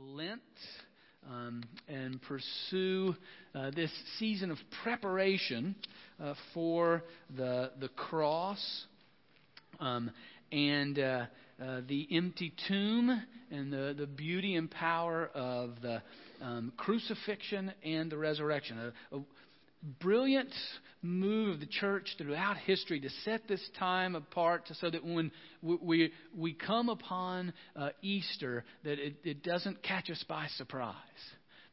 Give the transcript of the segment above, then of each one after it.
Lent um, and pursue uh, this season of preparation uh, for the, the cross um, and uh, uh the empty tomb and the, the beauty and power of the um, crucifixion and the resurrection. Brilliant move of the church throughout history to set this time apart so that when we, we come upon uh, Easter, that it, it doesn't catch us by surprise,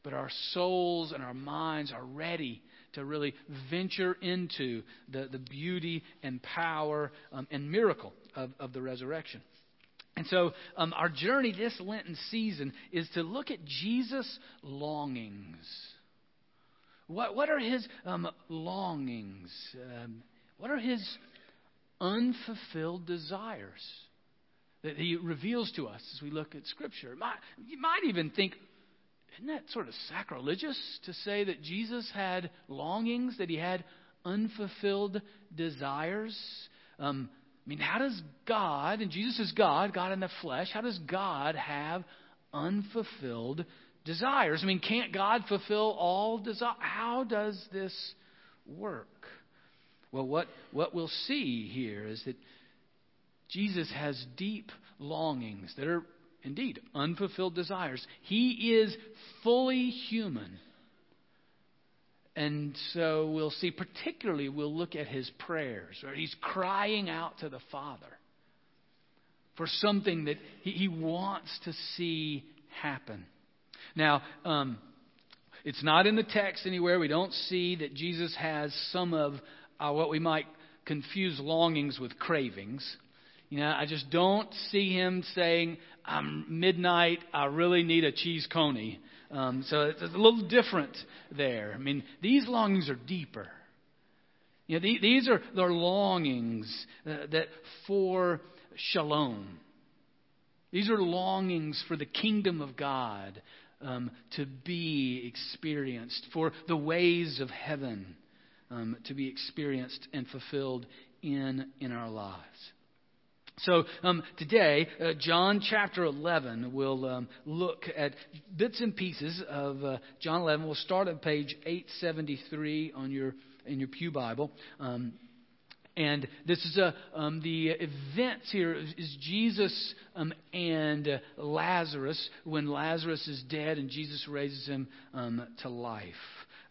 but our souls and our minds are ready to really venture into the, the beauty and power um, and miracle of, of the resurrection. And so, um, our journey this Lenten season is to look at Jesus' longings what, what are his um, longings? Um, what are his unfulfilled desires that he reveals to us as we look at Scripture? You might even think, isn't that sort of sacrilegious to say that Jesus had longings, that he had unfulfilled desires? Um, I mean, how does God, and Jesus is God, God in the flesh, how does God have unfulfilled desires. I mean, can't God fulfill all desire? How does this work? Well, what, what we'll see here is that Jesus has deep longings that are indeed unfulfilled desires. He is fully human. And so we'll see, particularly, we'll look at his prayers, where he's crying out to the Father for something that he, he wants to see happen. Now, um, it's not in the text anywhere. We don't see that Jesus has some of uh, what we might confuse longings with cravings. You know, I just don't see him saying, "I'm midnight. I really need a cheese coney." Um, so it's a little different there. I mean, these longings are deeper. You know, these are their longings uh, that for shalom. These are longings for the kingdom of God, um, to be experienced, for the ways of heaven um, to be experienced and fulfilled in, in our lives. So um, today, uh, John chapter 11, we'll um, look at bits and pieces of uh, John 11. We'll start at page 873 on your in your pew Bible. Um, and this is a, um, the events here is Jesus um, and uh, Lazarus when Lazarus is dead and Jesus raises him um, to life.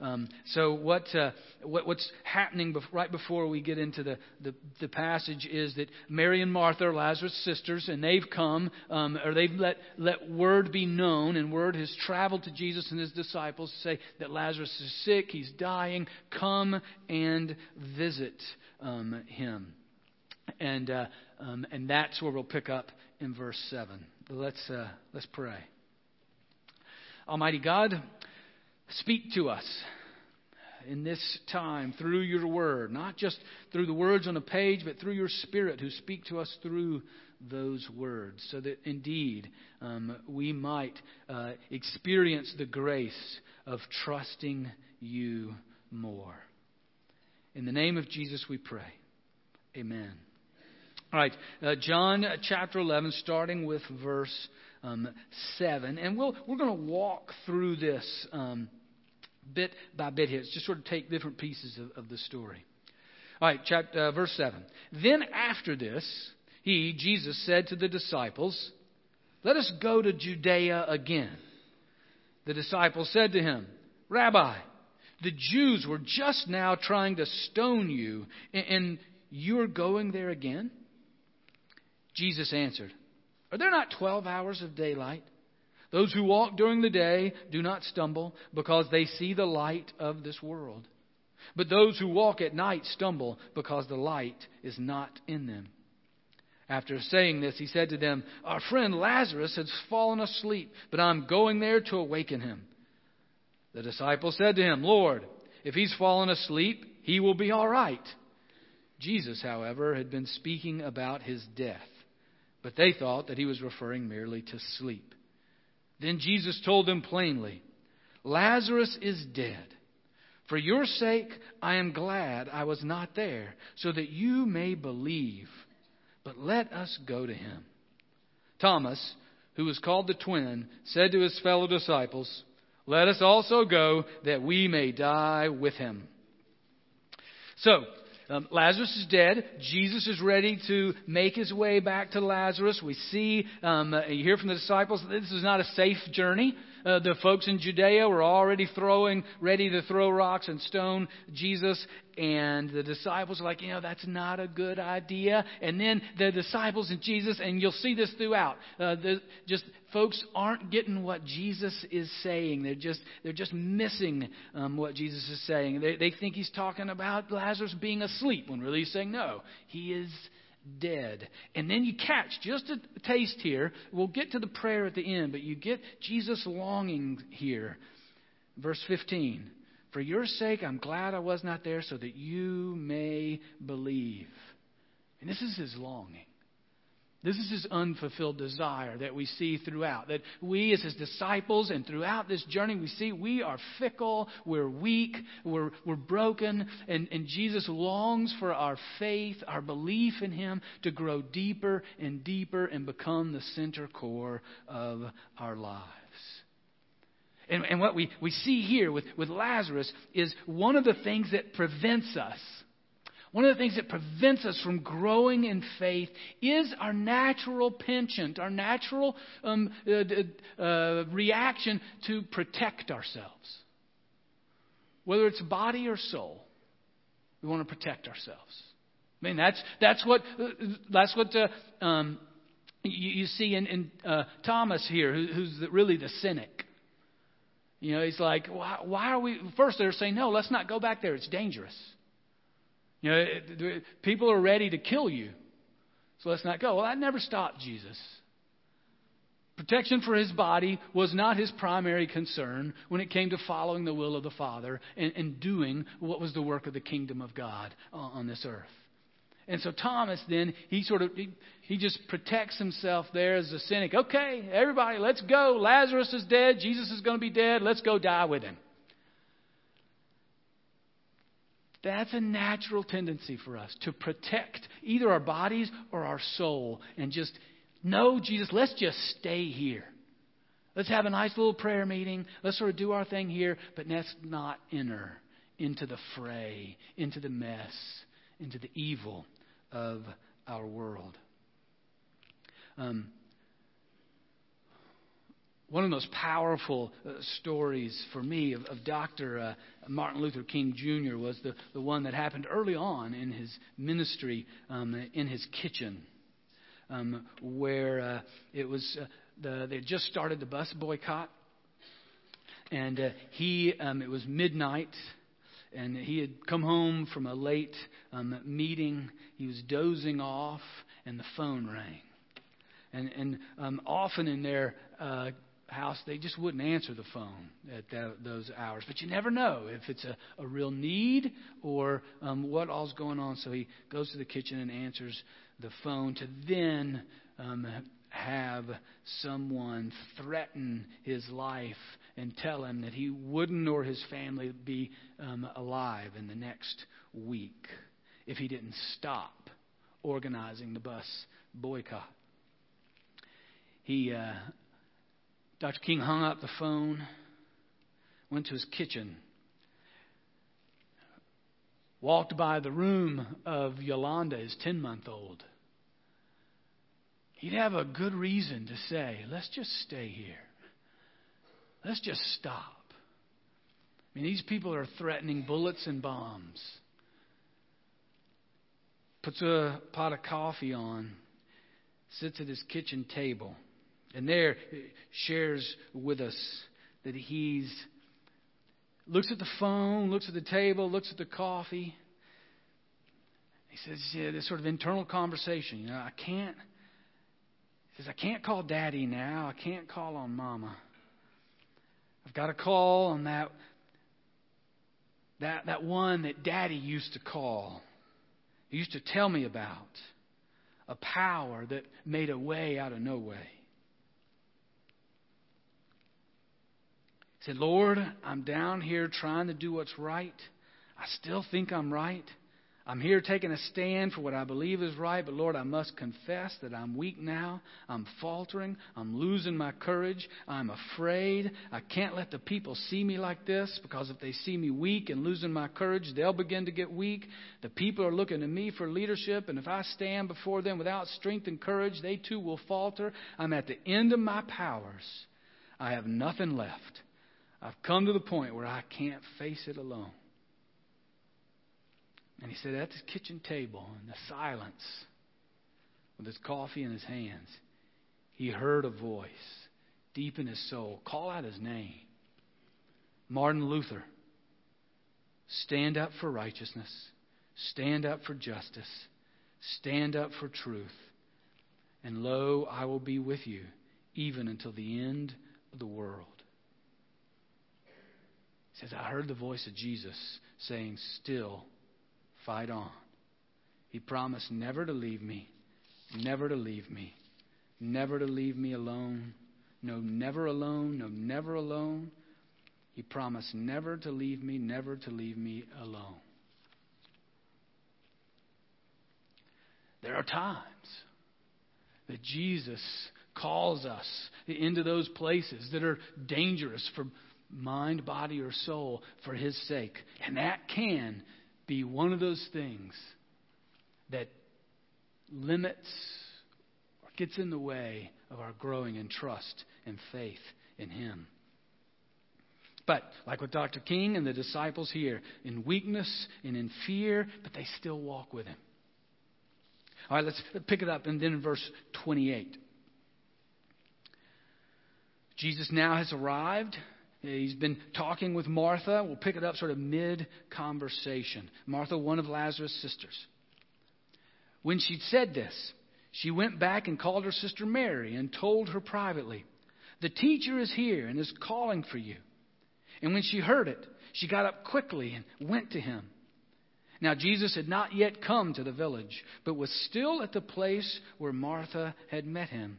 Um, so what, uh, what, what's happening bef- right before we get into the, the, the, passage is that Mary and Martha are Lazarus' sisters, and they've come, um, or they've let, let word be known, and word has traveled to Jesus and his disciples to say that Lazarus is sick, he's dying, come and visit um, him. And, uh, um, and that's where we'll pick up in verse 7. Let's, uh, let's pray. Almighty God, speak to us in this time through your word, not just through the words on a page, but through your spirit who speak to us through those words, so that indeed um, we might uh, experience the grace of trusting you more. In the name of Jesus we pray. Amen. All right, uh, John chapter 11, starting with verse um, 7. And we'll, we're going to walk through this um, bit by bit here. It's just sort of take different pieces of, of the story. All right, chapter, uh, verse 7. Then after this, he, Jesus, said to the disciples, Let us go to Judea again. The disciples said to him, Rabbi, the Jews were just now trying to stone you, and you're going there again? Jesus answered, Are there not 12 hours of daylight? Those who walk during the day do not stumble because they see the light of this world. But those who walk at night stumble because the light is not in them. After saying this, he said to them, Our friend Lazarus has fallen asleep, but I'm going there to awaken him. The disciples said to him, Lord, if he's fallen asleep, he will be all right. Jesus, however, had been speaking about his death, but they thought that he was referring merely to sleep. Then Jesus told them plainly, Lazarus is dead. For your sake, I am glad I was not there, so that you may believe. But let us go to him. Thomas, who was called the twin, said to his fellow disciples, Let us also go that we may die with him. So, um, Lazarus is dead. Jesus is ready to make his way back to Lazarus. We see, um, uh, you hear from the disciples, this is not a safe journey. Uh, the folks in Judea were already throwing, ready to throw rocks and stone Jesus. And the disciples are like, you know, that's not a good idea. And then the disciples and Jesus, and you'll see this throughout, uh, the, just folks aren't getting what Jesus is saying. They're just, they're just missing um, what Jesus is saying. They, they think he's talking about Lazarus being asleep when really he's saying, no, he is dead. And then you catch just a taste here. We'll get to the prayer at the end, but you get Jesus longing here. Verse 15 For your sake, I'm glad I was not there so that you may believe. And this is his longing. This is his unfulfilled desire that we see throughout. That we, as his disciples, and throughout this journey, we see we are fickle, we're weak, we're, we're broken, and, and Jesus longs for our faith, our belief in him to grow deeper and deeper and become the center core of our lives. And, and what we, we see here with, with Lazarus is one of the things that prevents us one of the things that prevents us from growing in faith is our natural penchant, our natural um, uh, uh, reaction to protect ourselves. Whether it's body or soul, we want to protect ourselves. I mean, that's, that's what, uh, that's what uh, um, you, you, see in, in uh, Thomas here, who, who's the, really the cynic. You know, he's like, why, why are we. First, they're saying, no, let's not go back there. It's dangerous. You know, people are ready to kill you. So let's not go. Well, that never stopped Jesus. Protection for his body was not his primary concern when it came to following the will of the Father and, and doing what was the work of the kingdom of God on this earth. And so Thomas then he sort of he, he just protects himself there as a cynic. Okay, everybody, let's go. Lazarus is dead. Jesus is going to be dead. Let's go die with him. That's a natural tendency for us to protect either our bodies or our soul and just, no, Jesus, let's just stay here. Let's have a nice little prayer meeting. Let's sort of do our thing here, but let's not enter into the fray, into the mess, into the evil of our world. Um, one of the most powerful uh, stories for me of, of Dr. Uh, Martin Luther King Jr. was the, the one that happened early on in his ministry um, in his kitchen, um, where uh, it was uh, the, they had just started the bus boycott, and uh, he um, it was midnight, and he had come home from a late um, meeting. He was dozing off, and the phone rang. And, and um, often in their uh, house, they just wouldn't answer the phone at that, those hours. But you never know if it's a, a real need or um, what all's going on. So he goes to the kitchen and answers the phone to then um, have someone threaten his life and tell him that he wouldn't or his family be um, alive in the next week if he didn't stop organizing the bus boycott. He uh, Dr. King hung up the phone, went to his kitchen, walked by the room of Yolanda, his 10 month old. He'd have a good reason to say, let's just stay here. Let's just stop. I mean, these people are threatening bullets and bombs. Puts a pot of coffee on, sits at his kitchen table. And there shares with us that he's looks at the phone, looks at the table, looks at the coffee. He says, yeah, this sort of internal conversation. You know, I can't. He says, I can't call daddy now. I can't call on mama. I've got to call on that that that one that daddy used to call. He used to tell me about. A power that made a way out of no way. Said, Lord, I'm down here trying to do what's right. I still think I'm right. I'm here taking a stand for what I believe is right, but Lord, I must confess that I'm weak now. I'm faltering. I'm losing my courage. I'm afraid. I can't let the people see me like this because if they see me weak and losing my courage, they'll begin to get weak. The people are looking to me for leadership, and if I stand before them without strength and courage, they too will falter. I'm at the end of my powers. I have nothing left. I've come to the point where I can't face it alone. And he said, at his kitchen table, in the silence, with his coffee in his hands, he heard a voice deep in his soul call out his name Martin Luther. Stand up for righteousness. Stand up for justice. Stand up for truth. And lo, I will be with you even until the end of the world. He says, I heard the voice of Jesus saying, Still Fight on. He promised never to leave me, never to leave me, never to leave me alone. No, never alone, no, never alone. He promised never to leave me, never to leave me alone. There are times that Jesus calls us into those places that are dangerous for mind, body, or soul for His sake. And that can be one of those things that limits or gets in the way of our growing in trust and faith in Him. But, like with Dr. King and the disciples here, in weakness and in fear, but they still walk with Him. All right, let's pick it up and then in verse 28. Jesus now has arrived. He's been talking with Martha. We'll pick it up sort of mid conversation. Martha, one of Lazarus' sisters. When she'd said this, she went back and called her sister Mary and told her privately, The teacher is here and is calling for you. And when she heard it, she got up quickly and went to him. Now, Jesus had not yet come to the village, but was still at the place where Martha had met him.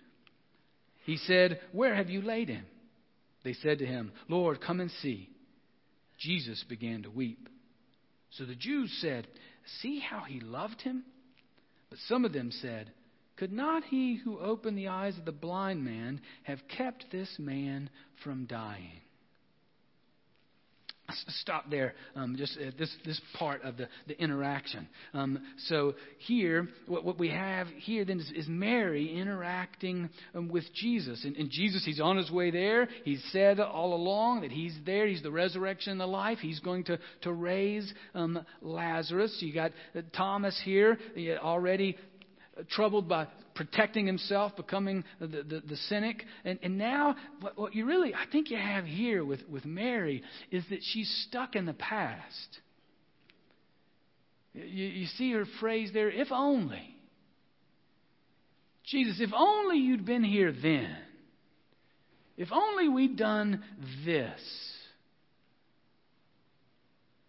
He said, Where have you laid him? They said to him, Lord, come and see. Jesus began to weep. So the Jews said, See how he loved him? But some of them said, Could not he who opened the eyes of the blind man have kept this man from dying? Stop there, um, just at this, this part of the, the interaction. Um, so here, what, what we have here then is, is Mary interacting um, with Jesus. And, and, Jesus, he's on his way there. He's said all along that he's there. He's the resurrection and the life. He's going to, to raise um, Lazarus. You got uh, Thomas here, already troubled by protecting himself, becoming the, the, the cynic. And, and now, what, what you really, I think you have here with, with Mary is that she's stuck in the past. You, you see her phrase there, if only. Jesus, if only you'd been here then. If only we'd done this.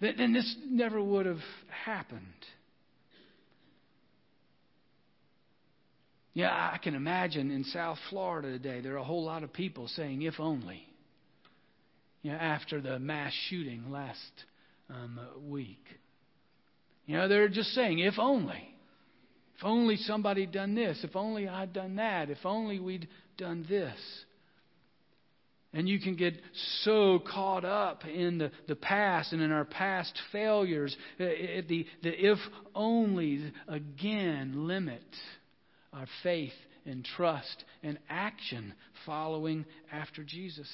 Then, then this never would have happened. Yeah, I can imagine in South Florida today, there are a whole lot of people saying, if only. You know, after the mass shooting last um, week. You know, they're just saying, if only. If only somebody had done this. If only I'd done that. If only we'd done this. And you can get so caught up in the, the past and in our past failures. Uh, the, the if only again limit our faith and trust and action following after Jesus.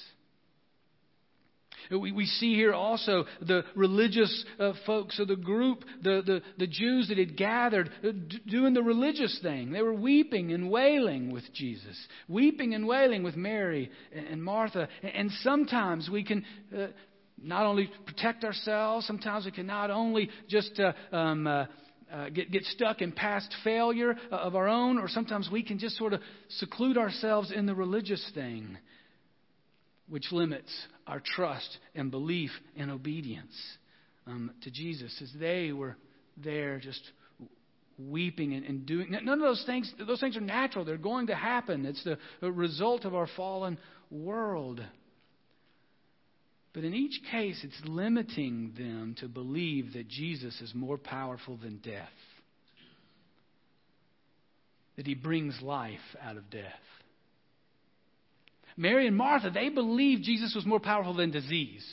We, we see here also the religious uh, folks of the group, the, the, the Jews that had gathered, uh, d- doing the religious thing. They were weeping and wailing with Jesus, weeping and wailing with Mary and, Martha. And, sometimes we can uh, not only protect ourselves, sometimes we can not only just uh, um, uh, get, get stuck in past failure uh, of our own, or sometimes we can just sort of seclude ourselves in the religious thing, which limits our trust and belief and obedience um, to Jesus, as they were there just weeping and, and, doing none of those things those things are natural. They're going to happen. It's the result of our fallen world but in each case, it's limiting them to believe that Jesus is more powerful than death, that he brings life out of death. Mary and Martha, they believed Jesus was more powerful than disease.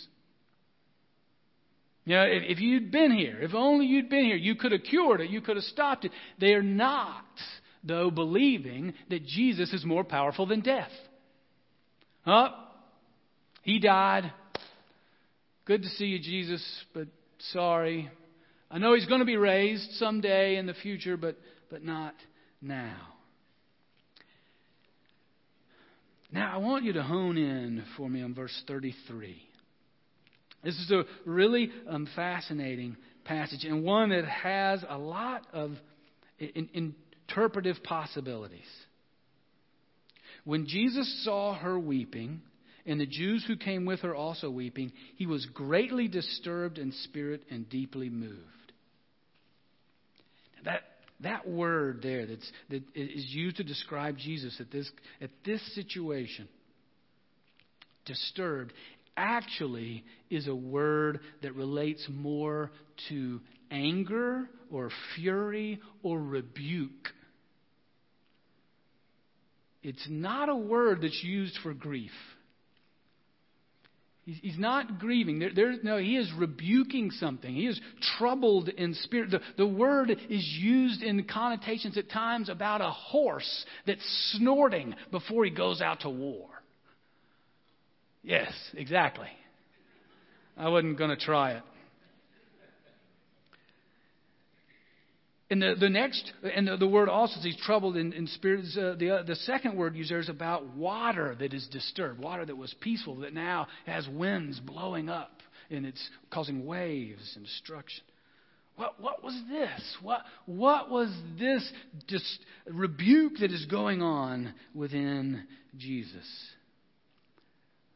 You know, if, if you'd been here, if only you'd been here, you could have cured it, you could have stopped it. They are not, though, believing that Jesus is more powerful than death. Huh? He died. Good to see you, Jesus, but sorry. I know he's going to be raised someday in the future, but, but not now. Now, I want you to hone in for me on verse 33. This is a really um, fascinating passage and one that has a lot of in, interpretive possibilities. When Jesus saw her weeping, and the Jews who came with her also weeping, he was greatly disturbed in spirit and deeply moved. That, that word there that's, that is used to describe Jesus at this, at this situation, disturbed, actually is a word that relates more to anger or fury or rebuke. It's not a word that's used for grief. He's not grieving. There, there, no, he is rebuking something. He is troubled in spirit. The, the word is used in connotations at times about a horse that's snorting before he goes out to war. Yes, exactly. I wasn't going to try it. And the, the next, and the, the word also, he's troubled in, in spirit. Uh, the, uh, the second word used there is about water that is disturbed, water that was peaceful, that now has winds blowing up, and it's causing waves and destruction. What, what was this? What, what was this dis- rebuke that is going on within Jesus?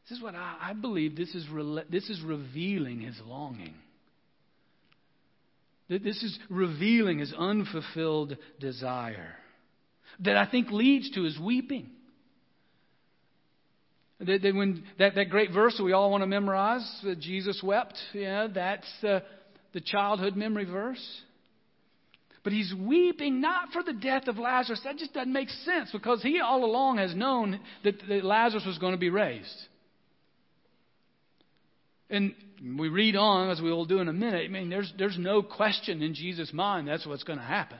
This is what I, I believe this is, re- this is revealing his longing. This is revealing his unfulfilled desire that I think leads to his weeping. That, that when that, that great verse that we all want to memorize, that Jesus wept, yeah, that's uh, the childhood memory verse. But he's weeping not for the death of Lazarus. That just doesn't make sense because he all along has known that, that Lazarus was going to be raised. And we read on, as we will do in a minute. I mean, there's, there's no question in Jesus' mind that's what's going to happen.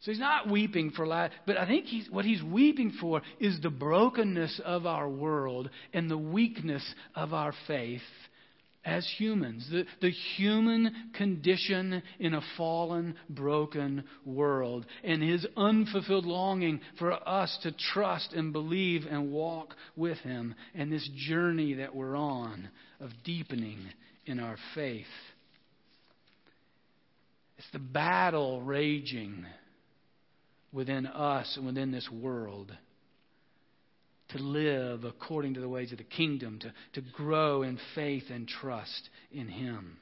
So he's not weeping for life, but I think he's, what he's weeping for is the brokenness of our world and the weakness of our faith as humans, the, the human condition in a fallen, broken world, and his unfulfilled longing for us to trust and believe and walk with him, and this journey that we're on of deepening in our faith. It's the battle raging within us and within this world to live according to the ways of the kingdom, to, to grow in faith and trust in Him.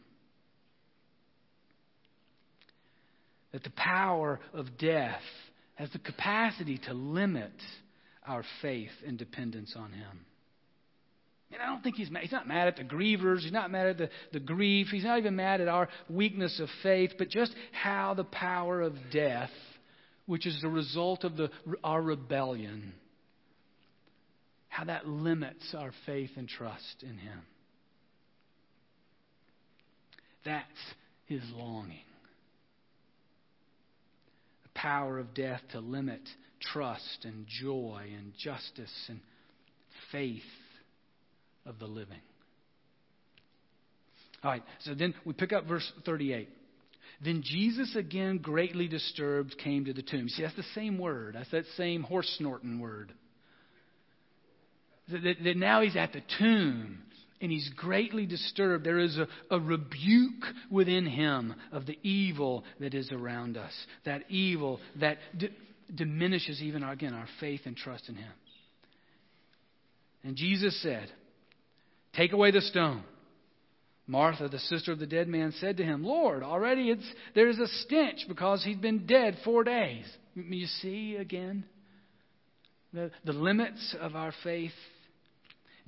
That the power of death has the capacity to limit our faith and dependence on Him. And I don't think he's mad. He's not mad at the grievers. He's not mad at the, the grief. He's not even mad at our weakness of faith, but just how the power of death, which is the result of the, our rebellion, how that limits our faith and trust in Him. That's His longing. The power of death to limit trust and joy and justice and faith of the living. All right, so then we pick up verse 38. Then Jesus, again greatly disturbed, came to the tomb. See, that's the same word. That's that same horse snorting word that, now he's at the tomb. and he's greatly disturbed. There is a, a, rebuke within him of the evil that is around us, that evil that d- diminishes even, our, again, our faith and trust in him. And Jesus said, Take away the stone. Martha, the sister of the dead man, said to him, Lord, already there's a stench because he's been dead four days. You see again the, the limits of our faith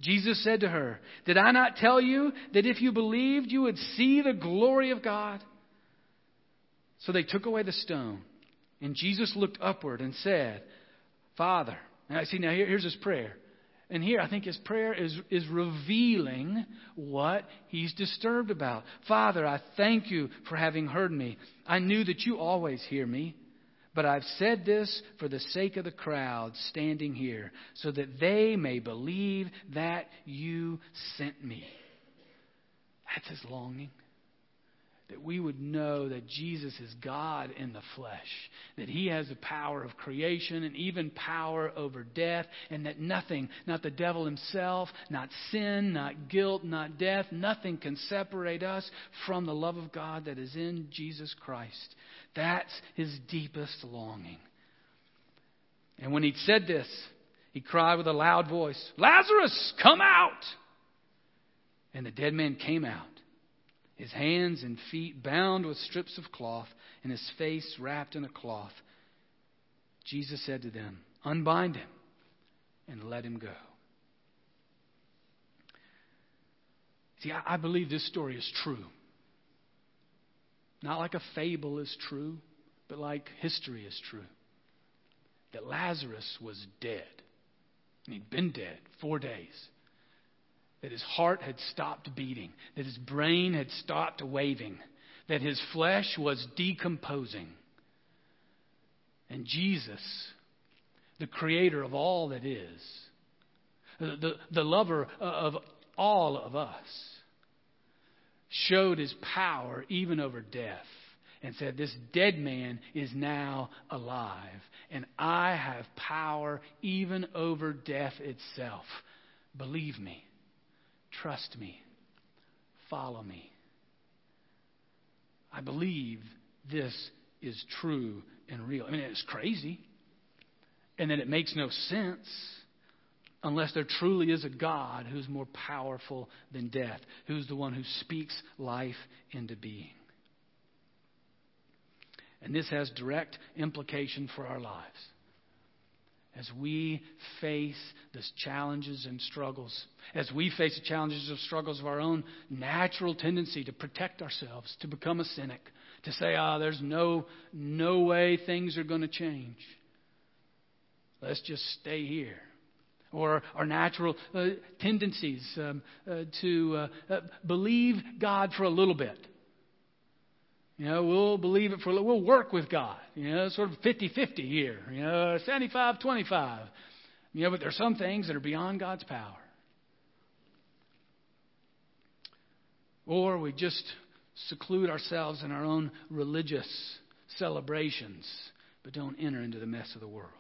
Jesus said to her, Did I not tell you that if you believed, you would see the glory of God? So they took away the stone. And Jesus looked upward and said, Father, I see now here, here's his prayer. And here I think his prayer is, is revealing what he's disturbed about. Father, I thank you for having heard me. I knew that you always hear me. But I've said this for the sake of the crowd standing here, so that they may believe that you sent me. That's his longing. That we would know that Jesus is God in the flesh, that he has the power of creation and even power over death, and that nothing, not the devil himself, not sin, not guilt, not death, nothing can separate us from the love of God that is in Jesus Christ. That's his deepest longing. And when he'd said this, he cried with a loud voice, Lazarus, come out! And the dead man came out, his hands and feet bound with strips of cloth, and his face wrapped in a cloth. Jesus said to them, Unbind him and let him go. See, I, believe this story is true. Not like a fable is true, but like history is true. That Lazarus was dead. And he'd been dead four days. That his heart had stopped beating. That his brain had stopped waving. That his flesh was decomposing. And Jesus, the creator of all that is, the, the lover of all of us, showed his power even over death and said, This dead man is now alive, and I have power even over death itself. Believe me, trust me, follow me. I believe this is true and real. I mean, it's crazy, and that it makes no sense unless there truly is a God who's more powerful than death, who's the one who speaks life into being. And this has direct implication for our lives. As we face the challenges and struggles, as we face the challenges and struggles of our own natural tendency to protect ourselves, to become a cynic, to say, ah, oh, there's no, no way things are going to change. Let's just stay here or our natural uh, tendencies um, uh, to uh, uh, believe God for a little bit. You know, we'll believe it for we'll work with God. You know, sort of 50 50 here. You know, 75 25. You know, but there are some things that are beyond God's power. Or we just seclude ourselves in our own religious celebrations, but don't enter into the mess of the world.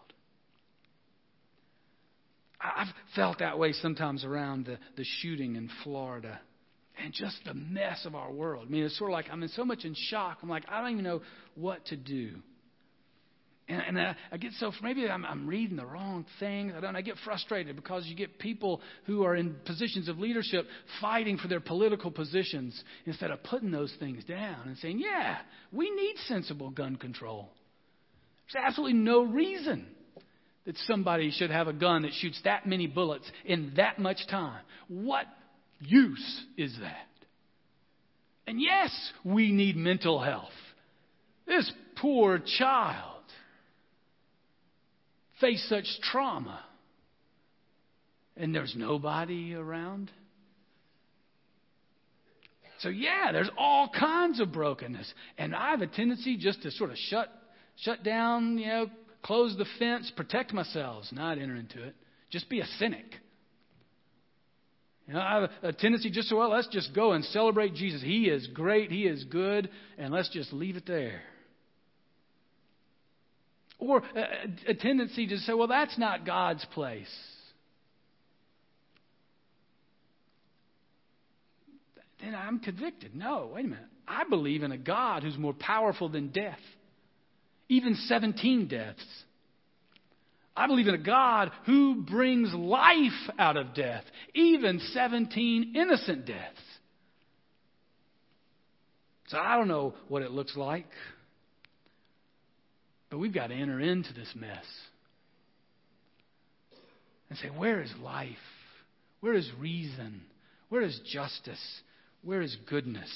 I've felt that way sometimes around the, the shooting in Florida and just the mess of our world. I mean, it's sort of like I'm in so much in shock. I'm like, I don't even know what to do. And, and I, I get so maybe I'm, I'm reading the wrong things. I don't. I get frustrated because you get people who are in positions of leadership fighting for their political positions instead of putting those things down and saying, "Yeah, we need sensible gun control." There's absolutely no reason that somebody should have a gun that shoots that many bullets in that much time. What use is that? And yes, we need mental health. This poor child faced such trauma, and there's nobody around. So yeah, there's all kinds of brokenness, and I have a tendency just to sort of shut shut down, you know, close the fence, protect myself, not enter into it. Just be a cynic. You know, I have a tendency just to, well, let's just go and celebrate Jesus. He is great, He is good, and let's just leave it there. Or a, a tendency to say, well, that's not God's place. then I'm convicted. No, wait a minute. I believe in a God who's more powerful than death, even 17 deaths. I believe in a God who brings life out of death, even 17 innocent deaths. So I don't know what it looks like, but we've got to enter into this mess and say, where is life? Where is reason? Where is justice? Where is goodness?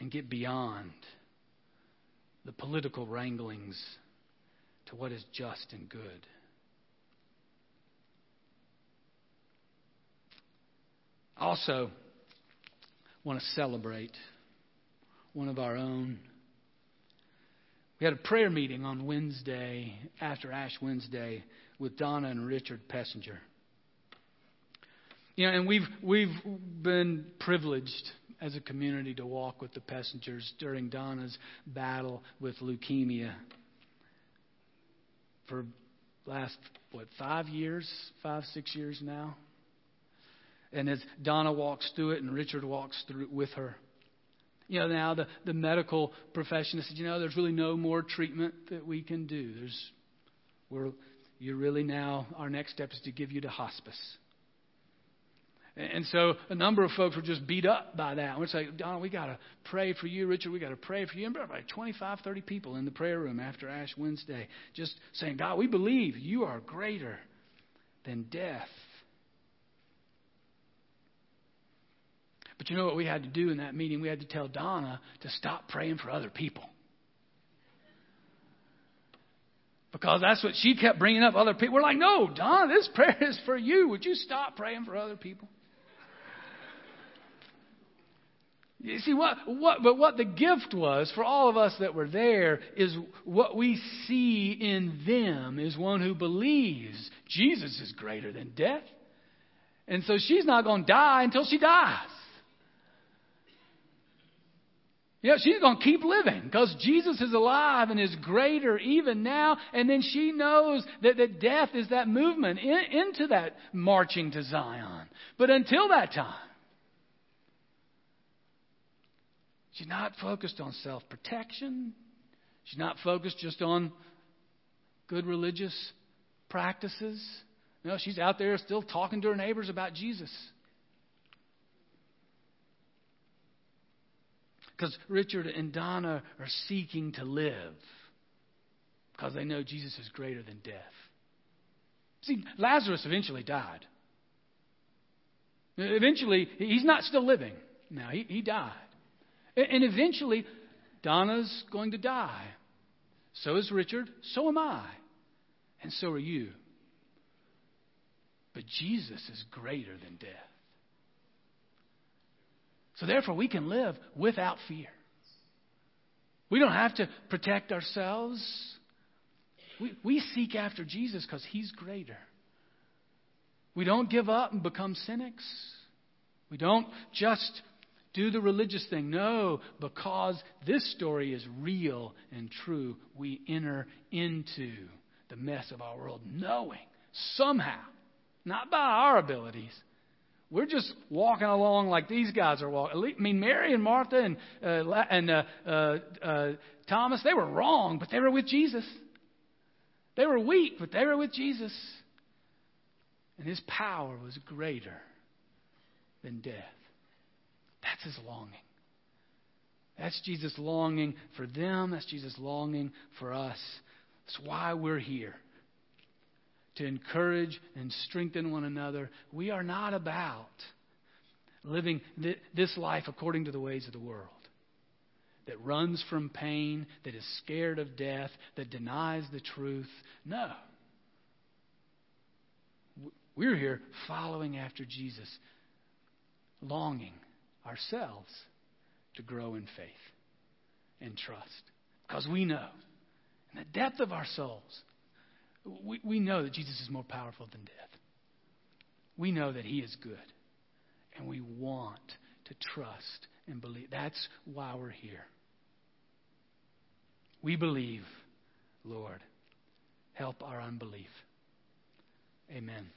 And get beyond the political wranglings to what is just and good. Also, want to celebrate one of our own. We had a prayer meeting on Wednesday, after Ash Wednesday, with Donna and Richard Pessinger. You know, and we've we've been privileged as a community to walk with the Pessingers during Donna's battle with leukemia for last what five years, five six years now. And as Donna walks through it and Richard walks through it with her, you know, now the, the medical profession said, you know, there's really no more treatment that we can do. There's, we're, you're really now, our next step is to give you to hospice. And so a number of folks were just beat up by that. We're saying, Donna, we got to pray for you. Richard, we got to pray for you. And about 25, 30 people in the prayer room after Ash Wednesday just saying, God, we believe you are greater than death. But you know what we had to do in that meeting? We had to tell Donna to stop praying for other people. Because that's what she kept bringing up other people. We're like, no, Donna, this prayer is for you. Would you stop praying for other people? You see what what but what the gift was for all of us that were there is what we see in them is one who believes Jesus is greater than death. And so she's not going to die until she dies. You know, she's going to keep living because Jesus is alive and is greater even now. And then she knows that, that death is that movement in, into that marching to Zion. But until that time, she's not focused on self protection. She's not focused just on good religious practices. No, she's out there still talking to her neighbors about Jesus. Because Richard and Donna are seeking to live because they know Jesus is greater than death. See, Lazarus eventually died. Eventually, he's not still living now, he, he died. And eventually, Donna's going to die. So is Richard. So am I. And so are you. But Jesus is greater than death. So therefore, we can live without fear. We don't have to protect ourselves. We, we seek after Jesus because he's greater. We don't give up and become cynics. We don't just do the religious thing. No, because this story is real and true, we enter into the mess of our world knowing somehow, not by our abilities, we're just walking along like these guys are walking. I mean, Mary and Martha and, uh, and uh, uh, uh, Thomas, they were wrong, but they were with Jesus. They were weak, but they were with Jesus. And his power was greater than death. That's his longing. That's Jesus' longing for them. That's Jesus' longing for us. That's why we're here to encourage and strengthen one another. We are not about living this life according to the ways of the world that runs from pain, that is scared of death, that denies the truth. No. We're here following after Jesus, longing ourselves to grow in faith and trust. Because we know in the depth of our souls we, we know that Jesus is more powerful than death. We know that He is good. And we want to trust and believe. That's why we're here. We believe, Lord. Help our unbelief. Amen.